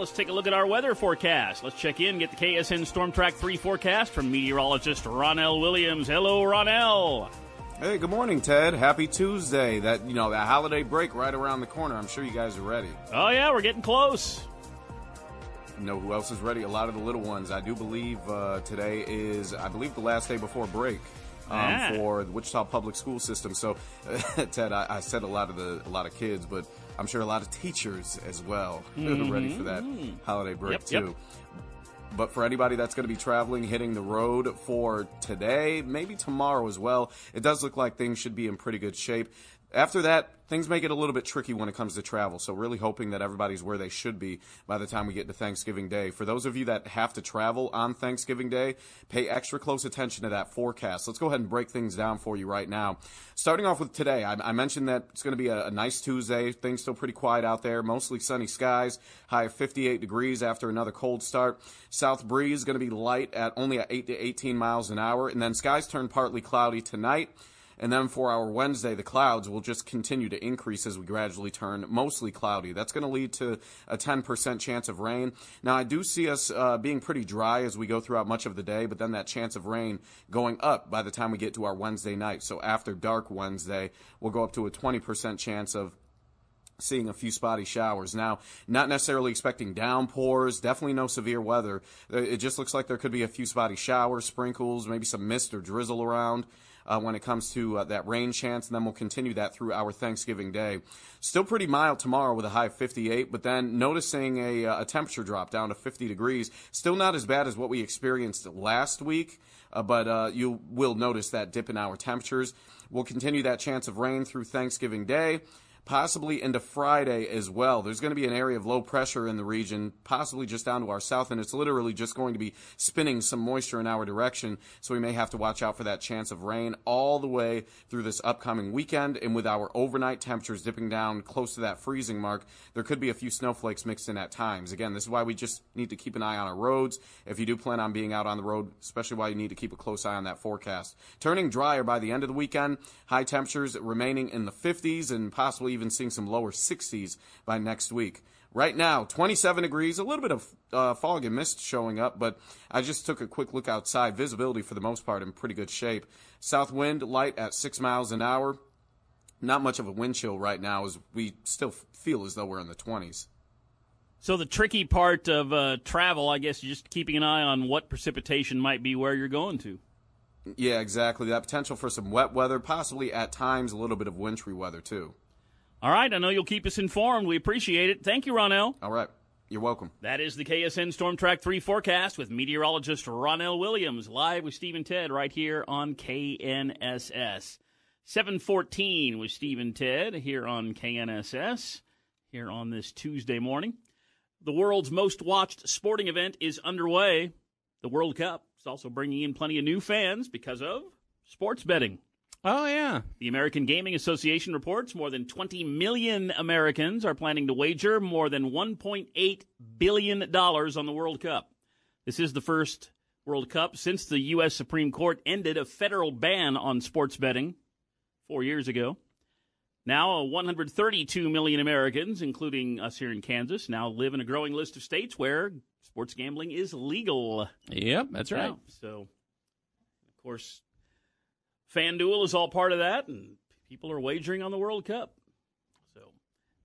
Let's take a look at our weather forecast. Let's check in, get the KSN Storm Track 3 forecast from meteorologist Ronell Williams. Hello, Ronell. Hey, good morning, Ted. Happy Tuesday. That you know, that holiday break right around the corner. I'm sure you guys are ready. Oh yeah, we're getting close. You know who else is ready? A lot of the little ones. I do believe uh, today is, I believe, the last day before break. Um, Ah. For the Wichita public school system, so Ted, I, I said a lot of the a lot of kids, but I'm sure a lot of teachers as well are ready mm-hmm. for that holiday break Yep, yep. too. But for anybody that's going to be traveling, hitting the road for today, maybe tomorrow as well, it does look like things should be in pretty good shape. After that, things may get a little bit tricky when it comes to travel. So really hoping that everybody's where they should be by the time we get to Thanksgiving Day. For those of you that have to travel on Thanksgiving Day, pay extra close attention to that forecast. Let's go ahead and break things down for you right now. Starting off with today, I, I mentioned that it's going to be a, a nice Tuesday. Things still pretty quiet out there. Mostly sunny skies. High of 58 degrees after another cold start. South breeze going to be light at only at 8 to 18 miles an hour. And then skies turn partly cloudy tonight. And then for our Wednesday, the clouds will just continue to increase as we gradually turn mostly cloudy. That's going to lead to a 10% chance of rain. Now, I do see us uh, being pretty dry as we go throughout much of the day, but then that chance of rain going up by the time we get to our Wednesday night. So after dark Wednesday, we'll go up to a 20% chance of seeing a few spotty showers. Now, not necessarily expecting downpours, definitely no severe weather. Uh, It just looks like there could be a few spotty showers, sprinkles, maybe some mist or drizzle around. Uh, when it comes to uh, that rain chance, and then we'll continue that through our Thanksgiving Day. Still pretty mild tomorrow with a high of 58, but then noticing a, uh, a temperature drop down to 50 degrees. Still not as bad as what we experienced last week, uh, but uh, you will notice that dip in our temperatures. We'll continue that chance of rain through Thanksgiving Day possibly into Friday as well. There's going to be an area of low pressure in the region, possibly just down to our south, and it's literally just going to be spinning some moisture in our direction. So we may have to watch out for that chance of rain all the way through this upcoming weekend. And with our overnight temperatures dipping down close to that freezing mark, there could be a few snowflakes mixed in at times. Again, this is why we just need to keep an eye on our roads. If you do plan on being out on the road, especially why you need to keep a close eye on that forecast. Turning drier by the end of the weekend, high temperatures remaining in the 50s and possibly even seeing some lower 60s by next week. Right now, 27 degrees, a little bit of uh, fog and mist showing up, but I just took a quick look outside. Visibility for the most part in pretty good shape. South wind light at 6 miles an hour. Not much of a wind chill right now as we still feel as though we're in the 20s. So the tricky part of uh, travel, I guess, is just keeping an eye on what precipitation might be where you're going to. Yeah, exactly. That potential for some wet weather, possibly at times a little bit of wintry weather too. All right, I know you'll keep us informed. We appreciate it. Thank you, Ronell. All right. You're welcome. That is the KSN Storm Track 3 forecast with meteorologist Ronell Williams, live with Steve and Ted right here on KNSS. 714 with Steve and Ted here on KNSS, here on this Tuesday morning. The world's most watched sporting event is underway, the World Cup. is also bringing in plenty of new fans because of sports betting. Oh, yeah. The American Gaming Association reports more than 20 million Americans are planning to wager more than $1.8 billion on the World Cup. This is the first World Cup since the U.S. Supreme Court ended a federal ban on sports betting four years ago. Now, uh, 132 million Americans, including us here in Kansas, now live in a growing list of states where sports gambling is legal. Yep, that's right. now. So, of course, FanDuel is all part of that, and people are wagering on the World Cup. So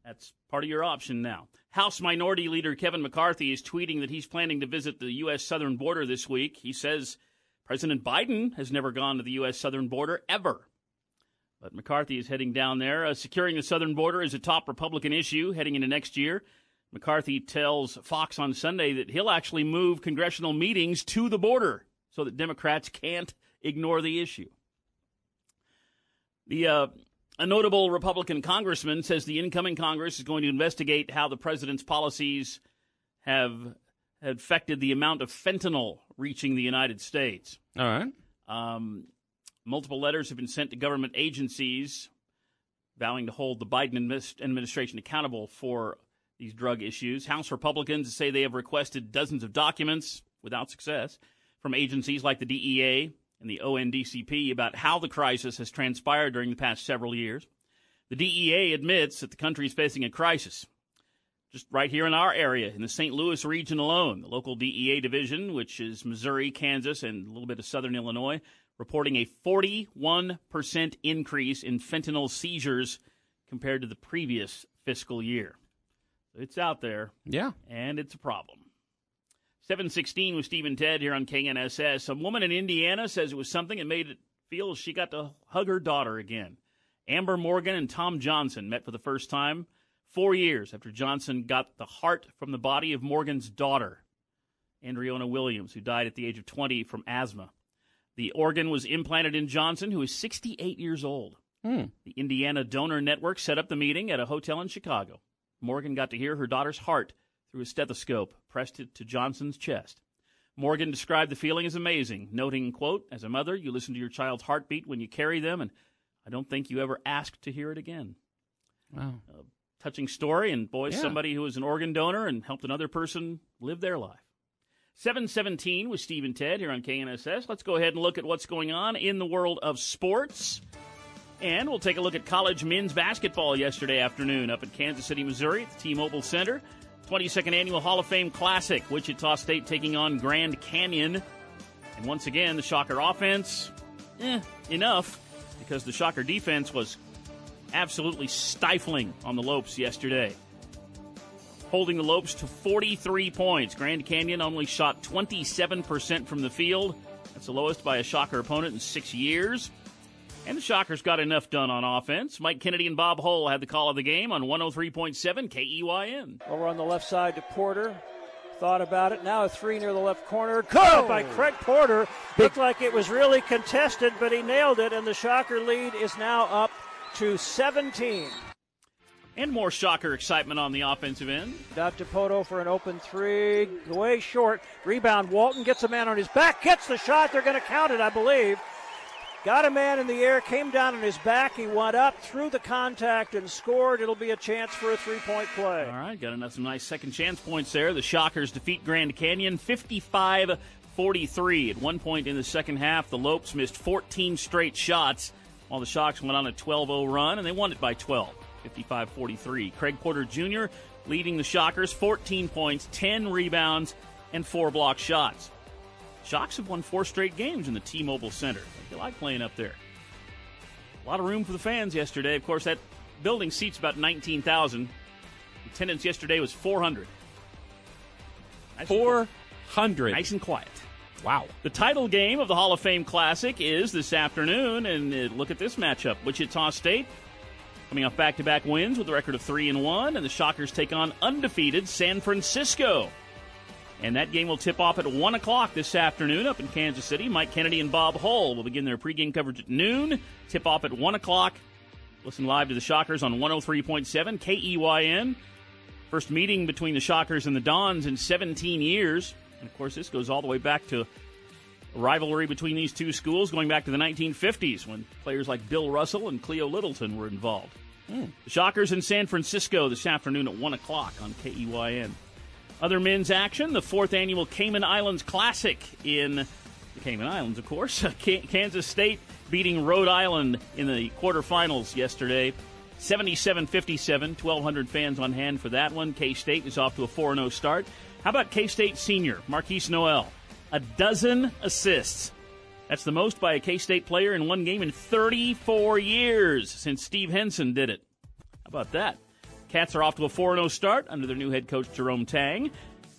That's part of your option now. House Minority Leader Kevin McCarthy is tweeting that he's planning to visit the U.S. southern border this week. He says President Biden has never gone to the U.S. southern border ever. But McCarthy is heading down there. Uh, securing the southern border is a top Republican issue heading into next year. McCarthy tells Fox on Sunday that he'll actually move congressional meetings to the border so that Democrats can't ignore the issue. The uh, a notable Republican congressman says the incoming Congress is going to investigate how the president's policies have affected the amount of fentanyl reaching the United States. All right. Um, multiple letters have been sent to government agencies vowing to hold the Biden administration accountable for these drug issues. House Republicans say they have requested dozens of documents without success from agencies like the DEA and the ONDCP about how the crisis has transpired during the past several years. The DEA admits that the country is facing a crisis. Just right here in our area, in the St. Louis region alone, the local DEA division, which is Missouri, Kansas, and a little bit of southern Illinois, reporting a 41% increase in fentanyl seizures compared to the previous fiscal year. It's out there. Yeah. And it's a problem. 716 with Stephen Ted here on KNSS. A woman in Indiana says it was something that made it feel she got to hug her daughter again. Amber Morgan and Tom Johnson met for the first time four years after Johnson got the heart from the body of Morgan's daughter, Andreona Williams, who died at the age of 20 from asthma. The organ was implanted in Johnson, who is 68 years old. Hmm. The Indiana Donor Network set up the meeting at a hotel in Chicago. Morgan got to hear her daughter's heart through a stethoscope pressed it to Johnson's chest. Morgan described the feeling as amazing, noting, quote, As a mother, you listen to your child's heartbeat when you carry them, and I don't think you ever ask to hear it again. Wow. A touching story, and boy, Yeah. somebody who was an organ donor and helped another person live their life. 717 with Steve and Ted here on KNSS. Let's go ahead and look at what's going on in the world of sports. And we'll take a look at college men's basketball yesterday afternoon up in Kansas City, Missouri at the T-Mobile Center. 22nd Annual Hall of Fame Classic. Wichita State taking on Grand Canyon. And once again, the Shocker offense, eh, enough, because the Shocker defense was absolutely stifling on the Lopes yesterday. Holding the Lopes to 43 points. Grand Canyon only shot 27% from the field. That's the lowest by a Shocker opponent in six years. And the Shockers got enough done on offense. Mike Kennedy and Bob Hull had the call of the game on 103.7 KEYN. Over on the left side to Porter. Thought about it. Now a three near the left corner. Good by oh. Craig Porter. Looked like it was really contested, but he nailed it, and the Shocker lead is now up to 17. And more Shocker excitement on the offensive end. Out to Pohto for an open three. Way short. Rebound. Walton gets a man on his back. Gets the shot. They're going to count it, I believe. Got a man in the air, came down on his back. He went up, through the contact, and scored. It'll be a chance for a three point play. All right, got enough some nice second chance points there. The Shockers defeat Grand Canyon 55 43. At one point in the second half, the Lopes missed 14 straight shots while the Shocks went on a 12 0 run, and they won it by 12, 55 43. Craig Porter Jr. leading the Shockers, 14 points, 10 rebounds, and four block shots. Shocks have won four straight games in the T Mobile Center. They like playing up there. A lot of room for the fans yesterday. Of course, that building seats about 19,000. Attendance yesterday was 400. Nice 400. Nice and quiet. Wow. The title game of the Hall of Fame Classic is this afternoon, and uh, look at this matchup: Wichita State coming off back-to-back wins with a record of three and one, and the Shockers take on undefeated San Francisco. And that game will tip off at 1 o'clock this afternoon up in Kansas City. Mike Kennedy and Bob Hull will begin their pregame coverage at noon. Tip off at 1 o'clock. Listen live to the Shockers on 103.7 KEYN. First meeting between the Shockers and the Dons in 17 years. And of course, this goes all the way back to a rivalry between these two schools going back to the 1950s when players like Bill Russell and Cleo Littleton were involved. Hmm. The Shockers in San Francisco this afternoon at 1 o'clock on KEYN. Other men's action, the fourth annual Cayman Islands Classic in the Cayman Islands, of course. Kansas State beating Rhode Island in the quarterfinals yesterday. 77 57, 1,200 fans on hand for that one. K State is off to a 4 0 start. How about K State senior, Markquis Nowell? A dozen assists. That's the most by a K State player in one game in 34 years since Steve Henson did it. How about that? Cats are off to a 4 0 start under their new head coach, Jerome Tang.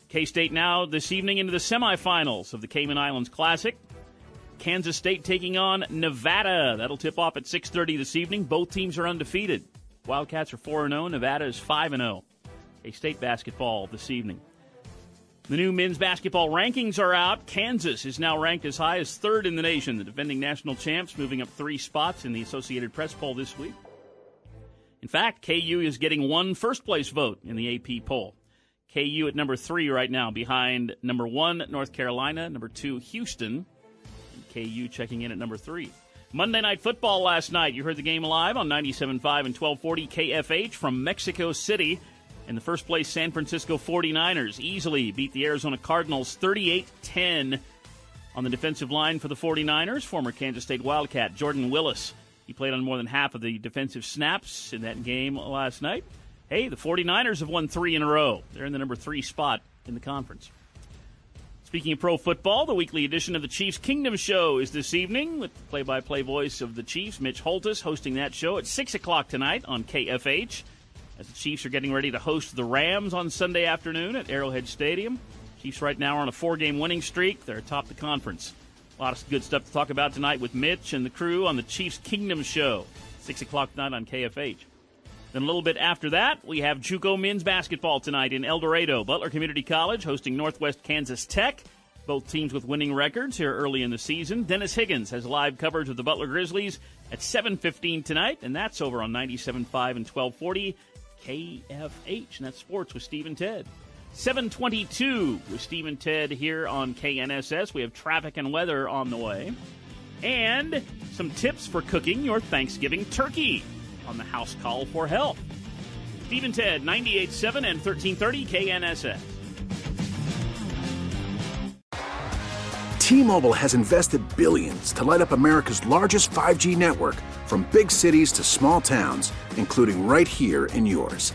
K State now this evening into the semifinals of the Cayman Islands Classic. Kansas State taking on Nevada. That'll tip off at 6:30 this evening. Both teams are undefeated. Wildcats are 4 0. Nevada is 5 0. K State basketball this evening. The new men's basketball rankings are out. Kansas is now ranked as high as third in the nation. The defending national champs moving up three spots in the Associated Press poll this week. In fact, KU is getting one first place vote in the AP poll. KU at number three right now, behind number one, North Carolina, number two, Houston, KU checking in at number three. Monday Night Football last night. You heard the game live on 97.5 and 1240 KFH from Mexico City. In the first place, San Francisco 49ers easily beat the Arizona Cardinals 38 10 on the defensive line for the 49ers. Former Kansas State Wildcat Jordan Willis. He played on more than half of the defensive snaps in that game last night. Hey, the 49ers have won three in a row. They're in the number three spot in the conference. Speaking of pro football, the weekly edition of the Chiefs Kingdom Show is this evening with the play by play voice of the Chiefs, Mitch Holtis, hosting that show at 6 o'clock tonight on KFH as the Chiefs are getting ready to host the Rams on Sunday afternoon at Arrowhead Stadium. Chiefs right now are on a four game winning streak. They're atop the conference. A lot of good stuff to talk about tonight with Mitch and the crew on the Chiefs Kingdom Show, 6 o'clock tonight on KFH. Then a little bit after that, we have JUCO men's basketball tonight in El Dorado. Butler Community College hosting Northwest Kansas Tech. Both teams with winning records here early in the season. Dennis Higgins has live coverage of the Butler Grizzlies at 7:15 tonight, and that's over on 97.5 and 1240 KFH. And that's sports with Steve and Ted. 722 with Steve and Ted here on KNSS. We have traffic and weather on the way. And some tips for cooking your Thanksgiving turkey on the House Call for Help. Steve and Ted, 98.7 and 1330 KNSS. T-Mobile has invested billions to light up America's largest 5G network from big cities to small towns, including right here in yours.